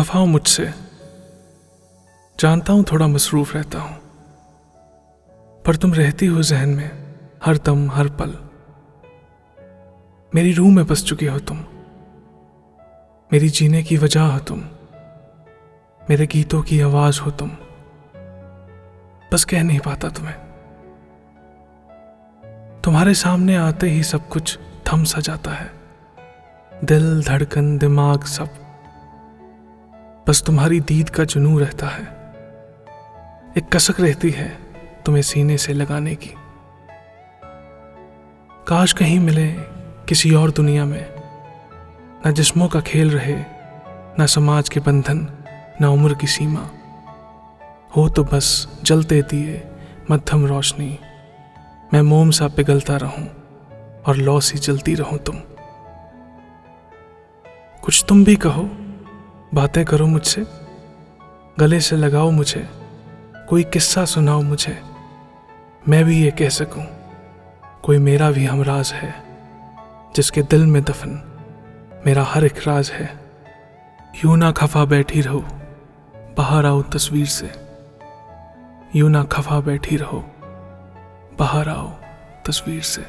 खफा हो मुझसे। जानता हूँ थोड़ा मसरूफ रहता हूँ। पर तुम रहती हो जहन में, हर दम, हर पल। मेरी रूह में बस चुकी हो तुम। मेरी जीने की वजह हो तुम। मेरे गीतों की आवाज़ हो तुम। बस कह नहीं पाता तुम्हें। तुम्हारे सामने आते ही सब कुछ थम सा जाता है। दिल, धड़कन, दिमाग सब। बस तुम्हारी दीद का जुनू रहता है। एक कसक रहती है तुम्हें सीने से लगाने की। काश कहीं मिले किसी और दुनिया में। न जिस्मों का खेल रहे, न समाज के बंधन, न उम्र की सीमा। हो तो बस जलते दिए मध्यम रोशनी। मैं मोम सा पिघलता रहूँ और लौ सी जलती रहूँ तुम। कुछ तुम भी कहो बातें करो मुझसे। गले से लगाओ मुझे। कोई किस्सा सुनाओ मुझे। मैं भी ये कह सकूँ, कोई मेरा भी हमराज है, जिसके दिल में दफन मेरा हर एक राज है। यूँ ना खफा बैठी रहो, बाहर आओ तस्वीर से। यूँ ना खफा बैठी रहो, बाहर आओ तस्वीर से।